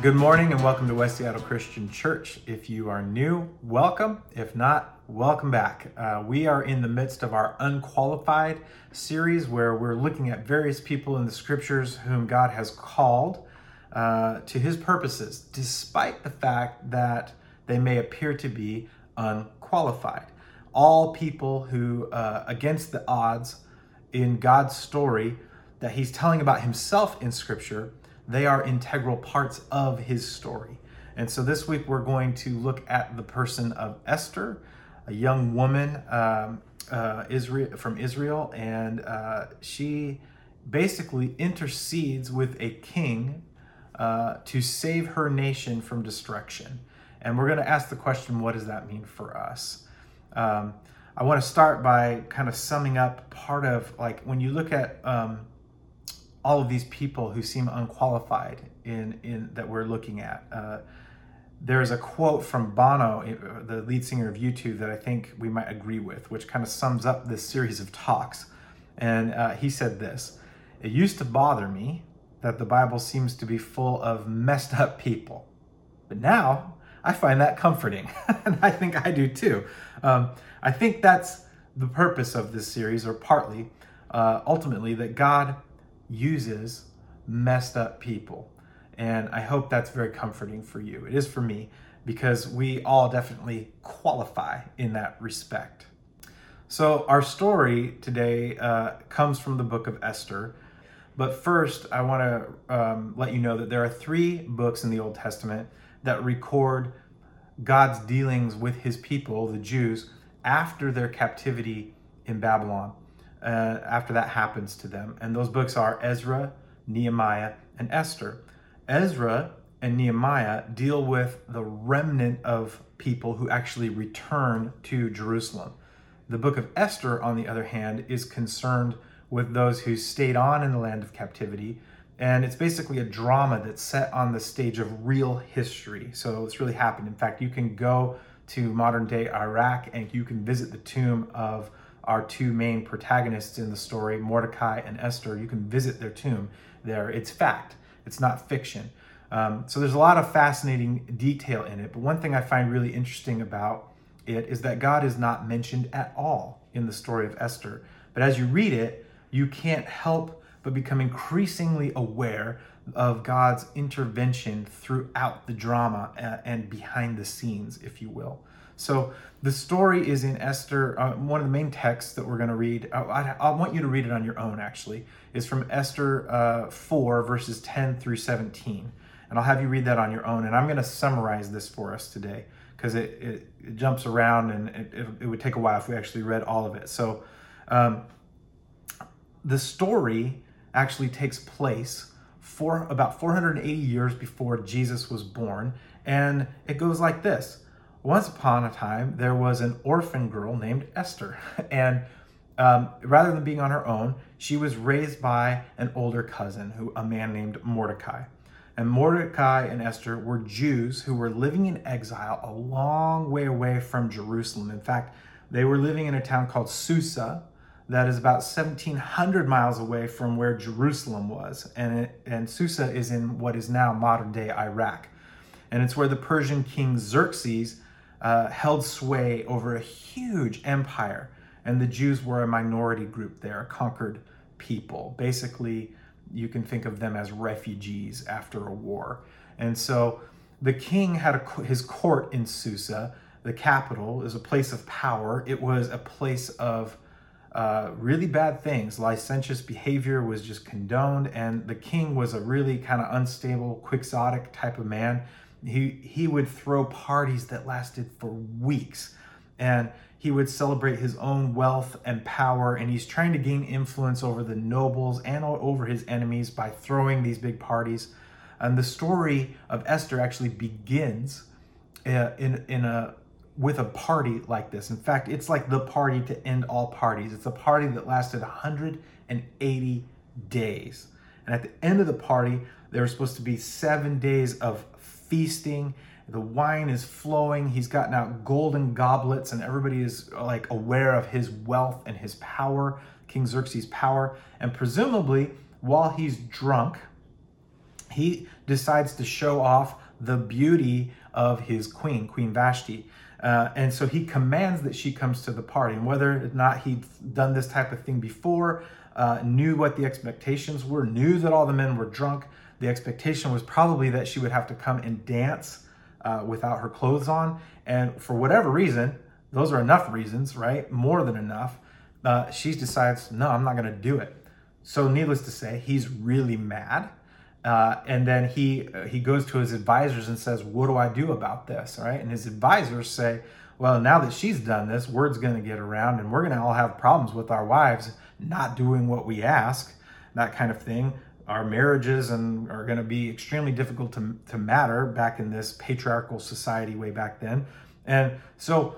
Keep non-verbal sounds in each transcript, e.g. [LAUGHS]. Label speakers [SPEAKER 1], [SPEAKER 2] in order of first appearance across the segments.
[SPEAKER 1] Good morning and welcome to West Seattle Christian Church. If you are new, welcome. If not, welcome back. Uh, we are in the midst of our Unqualified series where we're looking at various people in the scriptures whom God has called uh, to his purposes, despite the fact that they may appear to be unqualified. All people who, uh, against the odds in God's story that he's telling about himself in scripture, they are integral parts of his story. And so this week we're going to look at the person of Esther, a young woman um, uh, Israel, from Israel, and uh, she basically intercedes with a king uh, to save her nation from destruction. And we're going to ask the question what does that mean for us? Um, I want to start by kind of summing up part of like when you look at um, all of these people who seem unqualified in, in that we're looking at. Uh, there's a quote from Bono, uh, the lead singer of U2, that I think we might agree with, which kind of sums up this series of talks. And uh, he said this It used to bother me that the Bible seems to be full of messed up people. But now I find that comforting. [LAUGHS] and I think I do too. Um, I think that's the purpose of this series, or partly, uh, ultimately, that God uses messed up people. And I hope that's very comforting for you. It is for me because we all definitely qualify in that respect. So, our story today uh, comes from the book of Esther. But first, I want to um, let you know that there are three books in the Old Testament that record God's dealings with his people, the Jews, after their captivity in Babylon uh, after that happens to them. And those books are Ezra, Nehemiah, and Esther. Ezra and Nehemiah deal with the remnant of people who actually return to Jerusalem. The book of Esther, on the other hand, is concerned with those who stayed on in the land of captivity. And it's basically a drama that's set on the stage of real history. So it's really happened. In fact, you can go to modern day Iraq and you can visit the tomb of our two main protagonists in the story, Mordecai and Esther. You can visit their tomb there. It's fact, it's not fiction. Um, so there's a lot of fascinating detail in it. But one thing I find really interesting about it is that God is not mentioned at all in the story of Esther. But as you read it, you can't help but become increasingly aware of God's intervention throughout the drama uh, and behind the scenes, if you will. So the story is in Esther. Uh, one of the main texts that we're going to read, uh, I, I, want you to read it on your own actually, is from Esther uh, 4, verses 10 through 17. And I'll have you read that on your own. And I'm going to summarize this for us today because it, it, it, jumps around and it, it, it, would take a while if we actually read all of it. So um, the story actually takes place for about 480 years before Jesus was born. And it goes like this. Once upon a time, there was an orphan girl named Esther. [LAUGHS] And um, rather than being on her own, she was raised by an older cousin, who a man named Mordecai. And Mordecai and Esther were Jews who were living in exile a long way away from Jerusalem. In fact, they were living in a town called Susa, that is about 1,700 miles away from where Jerusalem was. And, it, and Susa is in what is now modern day Iraq. And it's where the Persian king Xerxes uh, held sway over a huge empire, and the Jews were a minority group there, a conquered people. Basically, you can think of them as refugees after a war. And so the king had a, his court in Susa. The capital is a place of power. It was a place of uh, really bad things. Licentious behavior was just condoned, and the king was a really kind of unstable, quixotic type of man he he would throw parties that lasted for weeks and he would celebrate his own wealth and power and he's trying to gain influence over the nobles and over his enemies by throwing these big parties and the story of Esther actually begins uh, in in a with a party like this. In fact, it's like the party to end all parties. It's a party that lasted 180 days. And at the end of the party, there was supposed to be seven days of feasting. The wine is flowing. He's gotten out golden goblets, and everybody is like aware of his wealth and his power, King Xerxes' power. And presumably, while he's drunk, he decides to show off the beauty of his queen, Queen Vashti. Uh, and so he commands that she comes to the party. And whether or not he'd done this type of thing before, uh, knew what the expectations were, knew that all the men were drunk, the expectation was probably that she would have to come and dance uh, without her clothes on. And for whatever reason, those are enough reasons, right? More than enough. Uh, she decides, no, I'm not going to do it. So, needless to say, he's really mad. Uh, and then he uh, he goes to his advisors and says, "What do I do about this?" Right? And his advisors say, "Well, now that she's done this, word's going to get around, and we're going to all have problems with our wives not doing what we ask, that kind of thing. Our marriages and are going to be extremely difficult to to matter back in this patriarchal society way back then." And so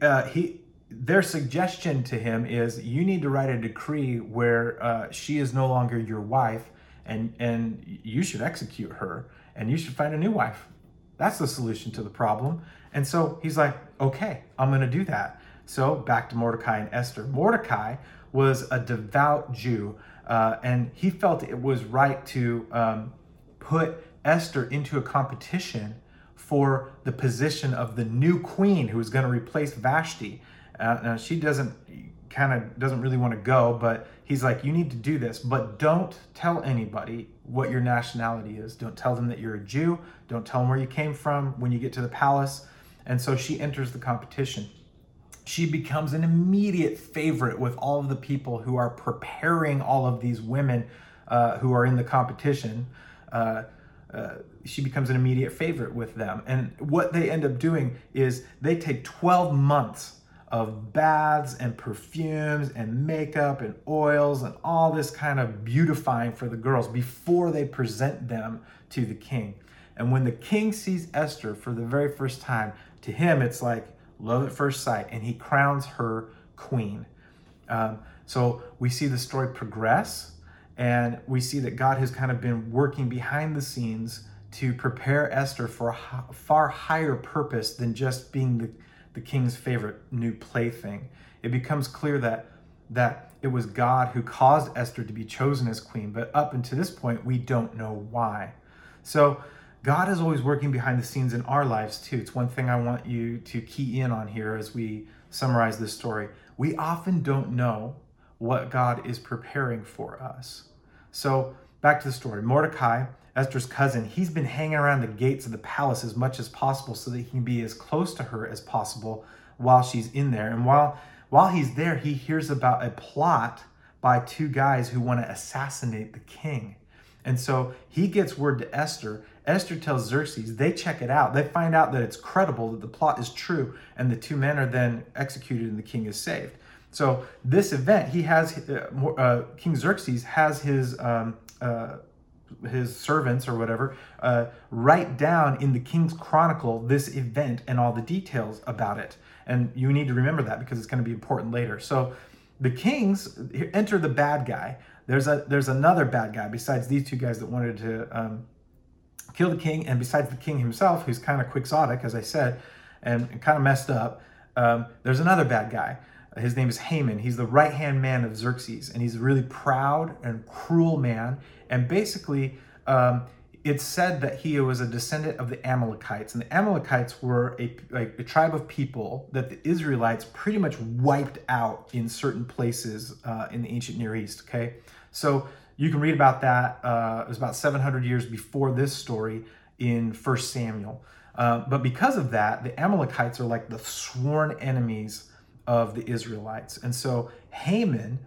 [SPEAKER 1] uh, he their suggestion to him is you need to write a decree where uh, she is no longer your wife and and you should execute her and you should find a new wife. That's the solution to the problem. And so he's like okay i'm going to do that. So back to mordecai and esther. Mordecai was a devout jew uh, and he felt it was right to um, put esther into a competition for the position of the new queen who was going to replace Vashti. Uh, now she doesn't kind of doesn't really want to go, but he's like, you need to do this, but don't tell anybody what your nationality is. Don't tell them that you're a Jew. Don't tell them where you came from when you get to the palace. And so she enters the competition. She becomes an immediate favorite with all of the people who are preparing all of these women uh, who are in the competition. Uh, uh, she becomes an immediate favorite with them. And what they end up doing is they take 12 months of baths and perfumes and makeup and oils and all this kind of beautifying for the girls before they present them to the king. And when the king sees Esther for the very first time, to him it's like love at first sight, and he crowns her queen. Um, so we see the story progress and we see that God has kind of been working behind the scenes to prepare Esther for a far higher purpose than just being the, the king's favorite new plaything. It becomes clear that that it was God who caused Esther to be chosen as queen, but up until this point, we don't know why. So God is always working behind the scenes in our lives too. It's one thing I want you to key in on here as we summarize this story. We often don't know what God is preparing for us. So, back to the story Mordecai, Esther's cousin, he's been hanging around the gates of the palace as much as possible so that he can be as close to her as possible while she's in there. And while while he's there, he hears about a plot by two guys who want to assassinate the king. And so he gets word to Esther. Esther tells Xerxes, they check it out. They find out that it's credible, that the plot is true, and the two men are then executed and the king is saved. So this event, he has uh, uh, King Xerxes has his um, uh, his servants or whatever uh, write down in the King's Chronicle this event and all the details about it. And you need to remember that because it's going to be important later. So the kings enter the bad guy. There's a there's another bad guy besides these two guys that wanted to um, kill the king, and besides the king himself, who's kind of quixotic, as I said, and, kind of messed up. Um, there's another bad guy his name is Haman. He's the right hand man of Xerxes, and he's a really proud and cruel man. And basically, um, it's said that he was a descendant of the Amalekites, and the Amalekites were a, like a tribe of people that the Israelites pretty much wiped out in certain places uh, in the ancient Near East. Okay, so you can read about that. Uh, it was about 700 years before this story in First Samuel. Uh, but because of that, the Amalekites are like the sworn enemies of the Israelites. And so Haman,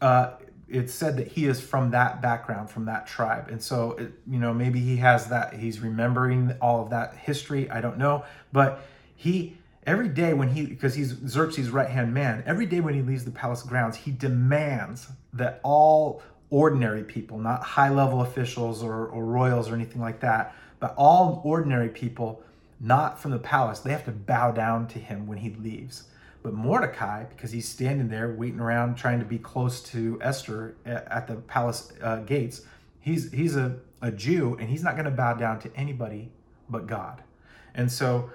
[SPEAKER 1] uh, it's said that he is from that background, from that tribe. And so, it, you know, maybe he has that, he's remembering all of that history. I don't know. But he, every day when he, because he's Xerxes' right hand man, every day when he leaves the palace grounds, he demands that all ordinary people, not high level officials or, or royals or anything like that, but all ordinary people, not from the palace, they have to bow down to him when he leaves. But Mordecai, because he's standing there waiting around trying to be close to Esther at the palace uh, gates, he's, he's a, a Jew and he's not going to bow down to anybody but God. And so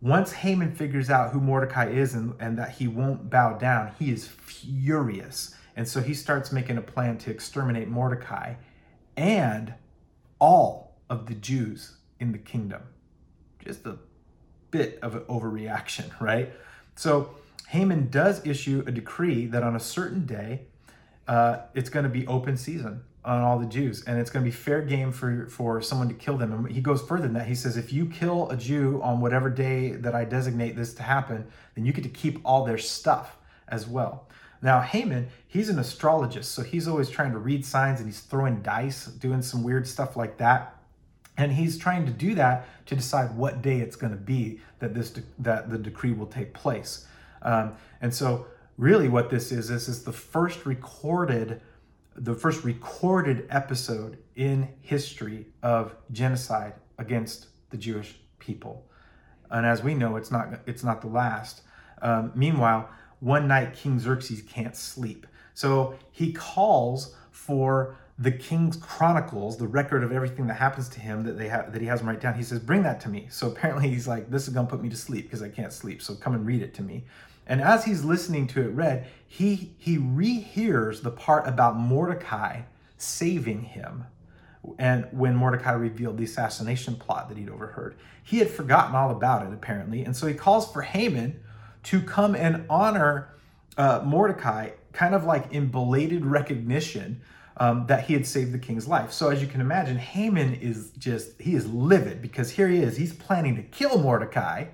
[SPEAKER 1] once Haman figures out who Mordecai is and, and that he won't bow down, he is furious. And so he starts making a plan to exterminate Mordecai and all of the Jews in the kingdom. Just a bit of an overreaction, [LAUGHS] right? So Haman does issue a decree that on a certain day, uh, it's going to be open season on all the Jews, and it's going to be fair game for for someone to kill them. And he goes further than that. He says, if you kill a Jew on whatever day that I designate this to happen, then you get to keep all their stuff as well. Now, Haman, he's an astrologist, so he's always trying to read signs and he's throwing dice, doing some weird stuff like that. And he's trying to do that to decide what day it's going to be that this de- that the decree will take place. Um, and so, really, what this is, this is the first recorded the first recorded episode in history of genocide against the Jewish people. And as we know, it's not it's not the last. Um, meanwhile, one night King Xerxes can't sleep, so he calls for the King's Chronicles, the record of everything that happens to him that they have that he has him write down. He says, "Bring that to me." So apparently, he's like, "This is gonna put me to sleep because I can't sleep. So come and read it to me." And as he's listening to it read, he he rehears the part about Mordecai saving him. And when Mordecai revealed the assassination plot that he'd overheard, he had forgotten all about it apparently. And so he calls for Haman to come and honor uh, Mordecai, kind of like in belated recognition um, that he had saved the king's life. So as you can imagine, Haman is just, he is livid because here he is, he's planning to kill Mordecai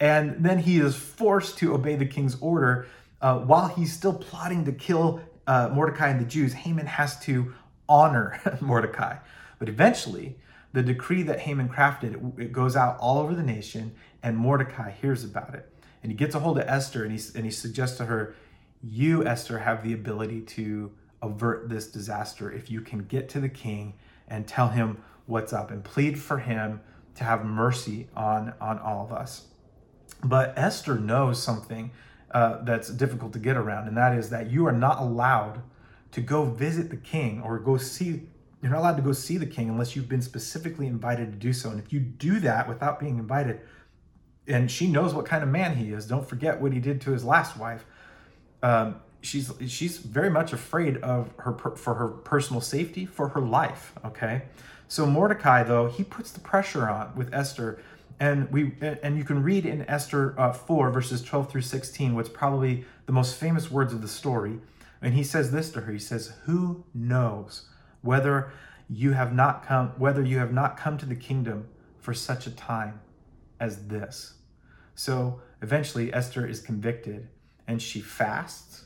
[SPEAKER 1] and then he is forced to obey the king's order. Uh, while he's still plotting to kill uh, Mordecai and the Jews, Haman has to honor [LAUGHS] Mordecai. But eventually, the decree that Haman crafted it goes out all over the nation, and Mordecai hears about it. And he gets a hold of Esther, and he, and he suggests to her, You, Esther, have the ability to avert this disaster if you can get to the king and tell him what's up and plead for him to have mercy on, on all of us. But Esther knows something uh, that's difficult to get around, and that is that you are not allowed to go visit the king or go see. You're not allowed to go see the king unless you've been specifically invited to do so. And if you do that without being invited, and she knows what kind of man he is, don't forget what he did to his last wife. Um, she's she's very much afraid of her for her personal safety, for her life. Okay, so Mordecai though he puts the pressure on with Esther and we and you can read in Esther uh, 4 verses 12 through 16 what's probably the most famous words of the story. And he says this to her. He says who knows whether you have not come whether you have not come to the kingdom for such a time as this? So eventually Esther is convicted and she fasts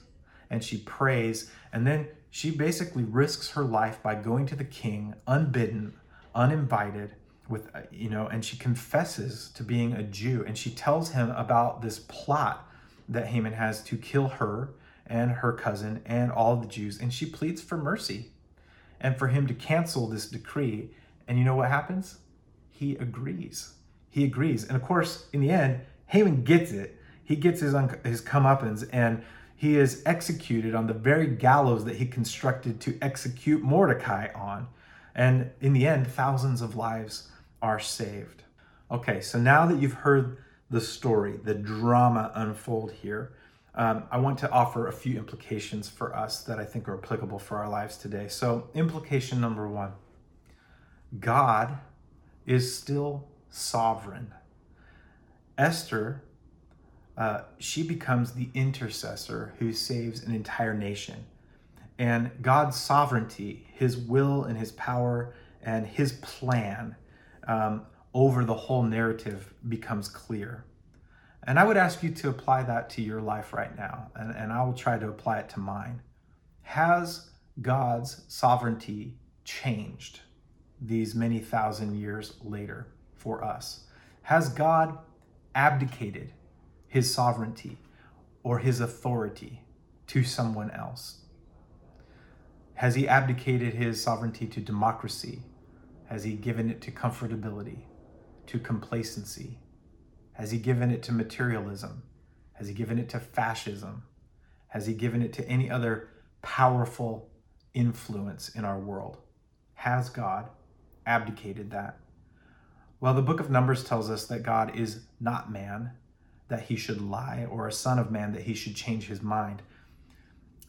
[SPEAKER 1] and she prays and then she basically risks her life by going to the king unbidden uninvited with uh, you know and she confesses to being a jew and she tells him about this plot that haman has to kill her and her cousin and all the jews and she pleads for mercy and for him to cancel this decree. And you know what happens? He agrees. He agrees. And of course in the end haman gets it. He gets his his comeuppance and he is executed on the very gallows that he constructed to execute mordecai on and in the end thousands of lives are saved. Okay, so now that you've heard the story, the drama unfold here, um, I want to offer a few implications for us that I think are applicable for our lives today. So, implication number one God is still sovereign. Esther, uh, she becomes the intercessor who saves an entire nation. And God's sovereignty, his will and his power and his plan um, over the whole narrative becomes clear. And I would ask you to apply that to your life right now, and, and I will try to apply it to mine. Has God's sovereignty changed these many thousand years later for us? Has God abdicated his sovereignty or his authority to someone else? Has he abdicated his sovereignty to democracy has he given it to comfortability, to complacency? Has he given it to materialism? Has he given it to fascism? Has he given it to any other powerful influence in our world? Has God abdicated that? Well, the book of Numbers tells us that God is not man, that he should lie, or a son of man, that he should change his mind.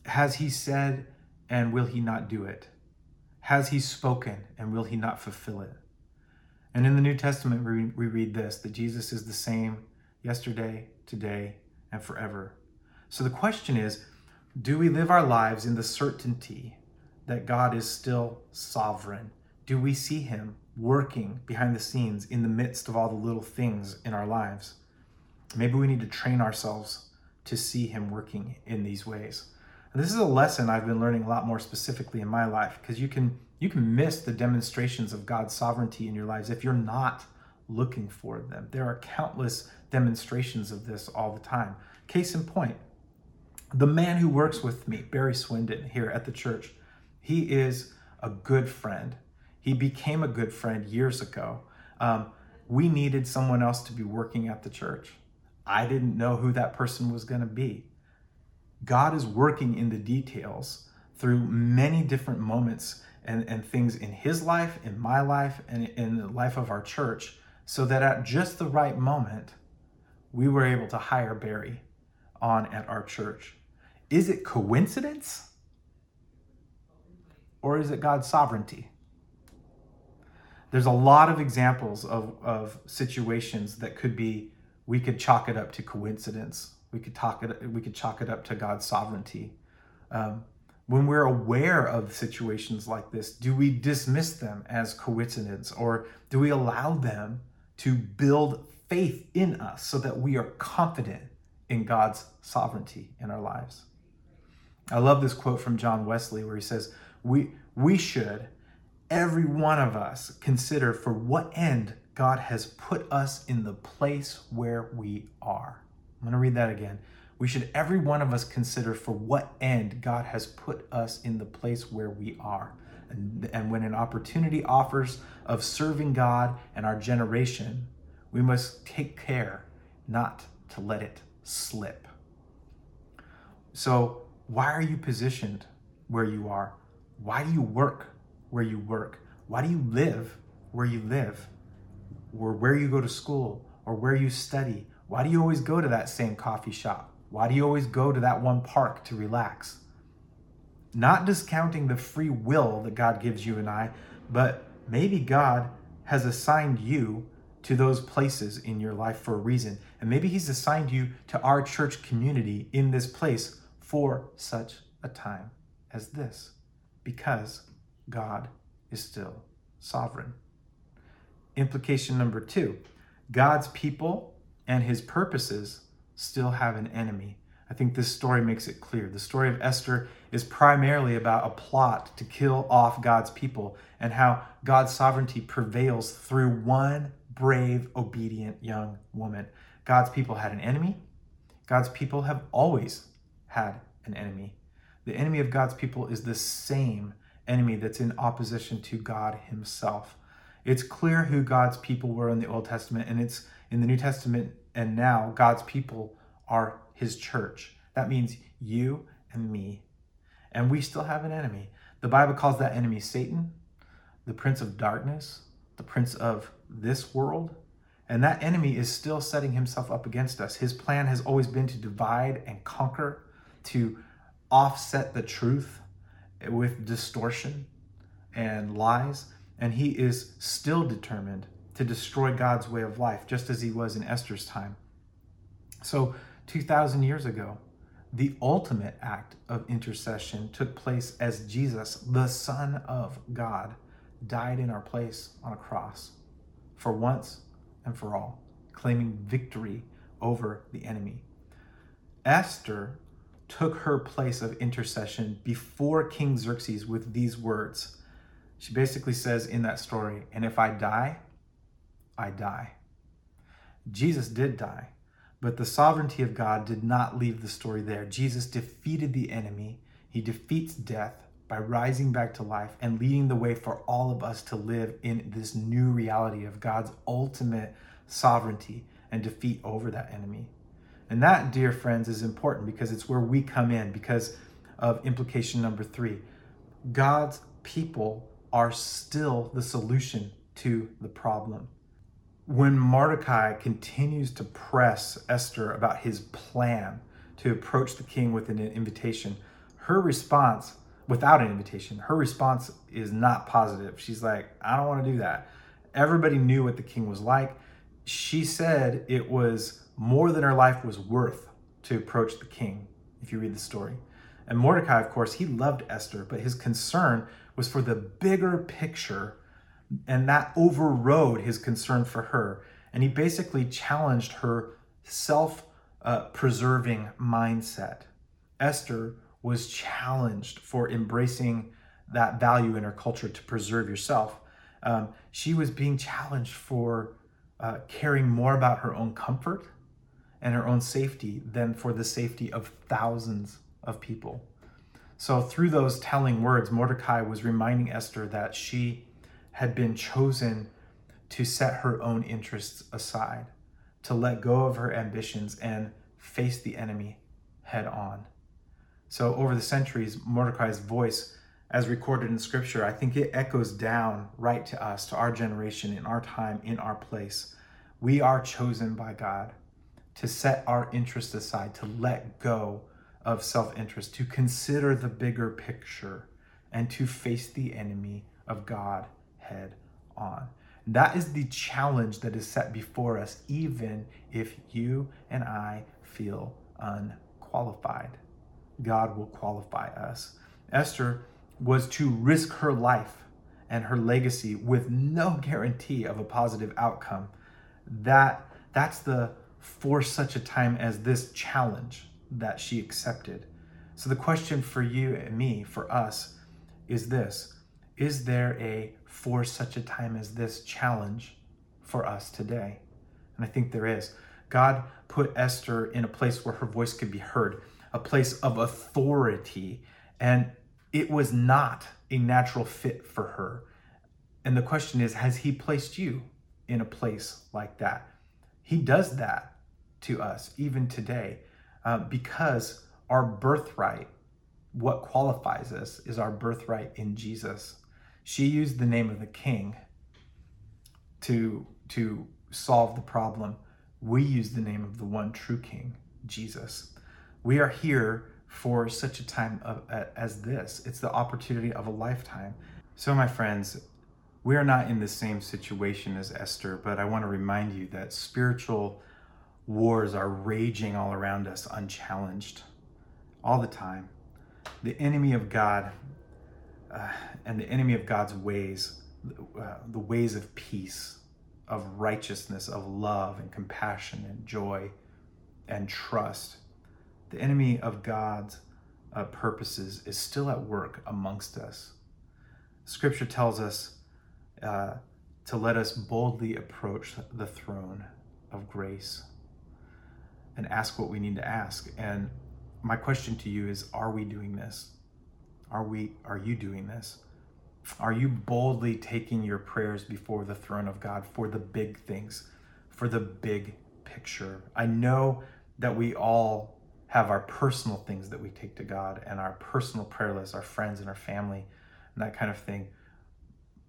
[SPEAKER 1] Has he said, and will he not do it? Has he spoken and will he not fulfill it? And in the New Testament, we, read this that Jesus is the same yesterday, today, and forever. So the question is do we live our lives in the certainty that God is still sovereign? Do we see him working behind the scenes in the midst of all the little things in our lives? Maybe we need to train ourselves to see him working in these ways. And this is a lesson I've been learning a lot more specifically in my life because you can you can miss the demonstrations of God's sovereignty in your lives if you're not looking for them. There are countless demonstrations of this all the time. Case in point, the man who works with me, Barry Swindon, here at the church, he is a good friend. He became a good friend years ago. Um, we needed someone else to be working at the church. I didn't know who that person was going to be. God is working in the details through many different moments and, and things in his life, in my life, and in the life of our church, so that at just the right moment, we were able to hire Barry on at our church. Is it coincidence? Or is it God's sovereignty? There's a lot of examples of, of situations that could be, we could chalk it up to coincidence. We could talk it, we could chalk it up to God's sovereignty. Um, when we're aware of situations like this, do we dismiss them as coincidence or do we allow them to build faith in us so that we are confident in God's sovereignty in our lives? I love this quote from John Wesley where he says, We, we should, every one of us, consider for what end God has put us in the place where we are. I'm going to read that again we should every one of us consider for what end God has put us in the place where we are. And, and when an opportunity offers of serving God and our generation, we must take care not to let it slip. So, why are you positioned where you are? Why do you work where you work? Why do you live where you live? Or where you go to school or where you study? Why do you always go to that same coffee shop? Why do you always go to that one park to relax? Not discounting the free will that God gives you and I, but maybe God has assigned you to those places in your life for a reason. And maybe He's assigned you to our church community in this place for such a time as this, because God is still sovereign. Implication number two God's people and His purposes still have an enemy. I think this story makes it clear. The story of Esther is primarily about a plot to kill off God's people and how God's sovereignty prevails through one brave, obedient young woman. God's people had an enemy. God's people have always had an enemy. The enemy of God's people is the same enemy that's in opposition to God Himself. It's clear who God's people were in the Old Testament, and it's in the New Testament and now God's people are his church. That means you and me. And we still have an enemy. The Bible calls that enemy Satan, the prince of darkness, the prince of this world. And that enemy is still setting himself up against us. His plan has always been to divide and conquer, to offset the truth with distortion and lies. And he is still determined to destroy God's way of life, just as he was in Esther's time. So, 2,000 years ago, the ultimate act of intercession took place as Jesus, the Son of God, died in our place on a cross for once and for all, claiming victory over the enemy. Esther took her place of intercession before King Xerxes with these words. She basically says in that story, and if I die, I die. Jesus did die, but the sovereignty of God did not leave the story there. Jesus defeated the enemy, he defeats death by rising back to life and leading the way for all of us to live in this new reality of God's ultimate sovereignty and defeat over that enemy. And that, dear friends, is important because it's where we come in because of implication number three. God's people are still the solution to the problem when Mordecai continues to press Esther about his plan to approach the king with an invitation, her response without an invitation. Her response is not positive. She's like, I don't want to do that. Everybody knew what the king was like. She said it was more than her life was worth to approach the king, if you read the story. And Mordecai, of course, he loved Esther, but his concern was for the bigger picture, and that overrode his concern for her. And he basically challenged her self uh, preserving mindset. Esther was challenged for embracing that value in her culture to preserve yourself. Um, she was being challenged for uh, caring more about her own comfort and her own safety than for the safety of thousands of people. So, through those telling words, Mordecai was reminding Esther that she had been chosen to set her own interests aside, to let go of her ambitions and face the enemy head on. So, over the centuries, Mordecai's voice, as recorded in scripture, I think it echoes down right to us, to our generation, in our time, in our place. We are chosen by God to set our interests aside, to let go of self interest, to consider the bigger picture, and to face the enemy of God head on. That is the challenge that is set before us, even if you and I feel unqualified. God will qualify us. Esther was to risk her life and her legacy with no guarantee of a positive outcome. That that's the for such a time as this challenge that she accepted. So the question for you and me, for us, is this Is there a for such a time as this challenge for us today? And I think there is. God put Esther in a place where her voice could be heard, a place of authority, and it was not a natural fit for her. And the question is Has He placed you in a place like that? He does that to us even today uh, because our birthright, what qualifies us, is our birthright in Jesus. She used the name of the king to, to solve the problem. We use the name of the one true king, Jesus. We are here for such a time of, as this. It's the opportunity of a lifetime. So, my friends, we are not in the same situation as Esther, but I want to remind you that spiritual wars are raging all around us unchallenged all the time. The enemy of God uh, and the enemy of God's ways, uh, the ways of peace, of righteousness, of love and compassion and joy and trust, the enemy of God's uh, purposes is still at work amongst us. Scripture tells us uh, to let us boldly approach the throne of grace and ask what we need to ask. And my question to you is are we doing this? Are we are you doing this? Are you boldly taking your prayers before the throne of God for the big things, for the big picture? I know that we all have our personal things that we take to God and our personal prayer lists, our friends and our family, and that kind of thing.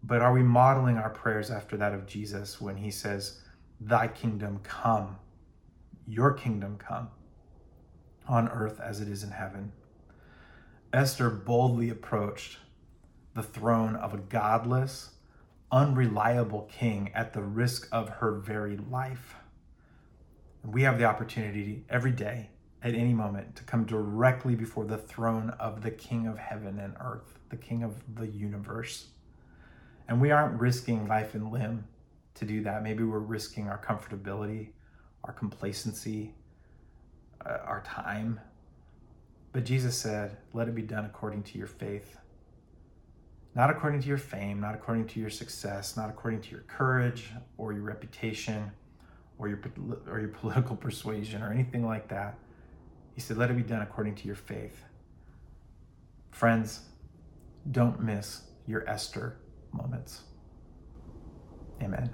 [SPEAKER 1] But are we modeling our prayers after that of Jesus when he says, Thy kingdom come, your kingdom come on earth as it is in heaven? Esther boldly approached the throne of a godless, unreliable king at the risk of her very life. We have the opportunity every day, at any moment, to come directly before the throne of the King of heaven and earth, the King of the universe. And we aren't risking life and limb to do that. Maybe we're risking our comfortability, our complacency, uh, our time. But Jesus said, Let it be done according to your faith. Not according to your fame, not according to your success, not according to your courage or your reputation or your, or your political persuasion or anything like that. He said, Let it be done according to your faith. Friends, don't miss your Esther moments. Amen.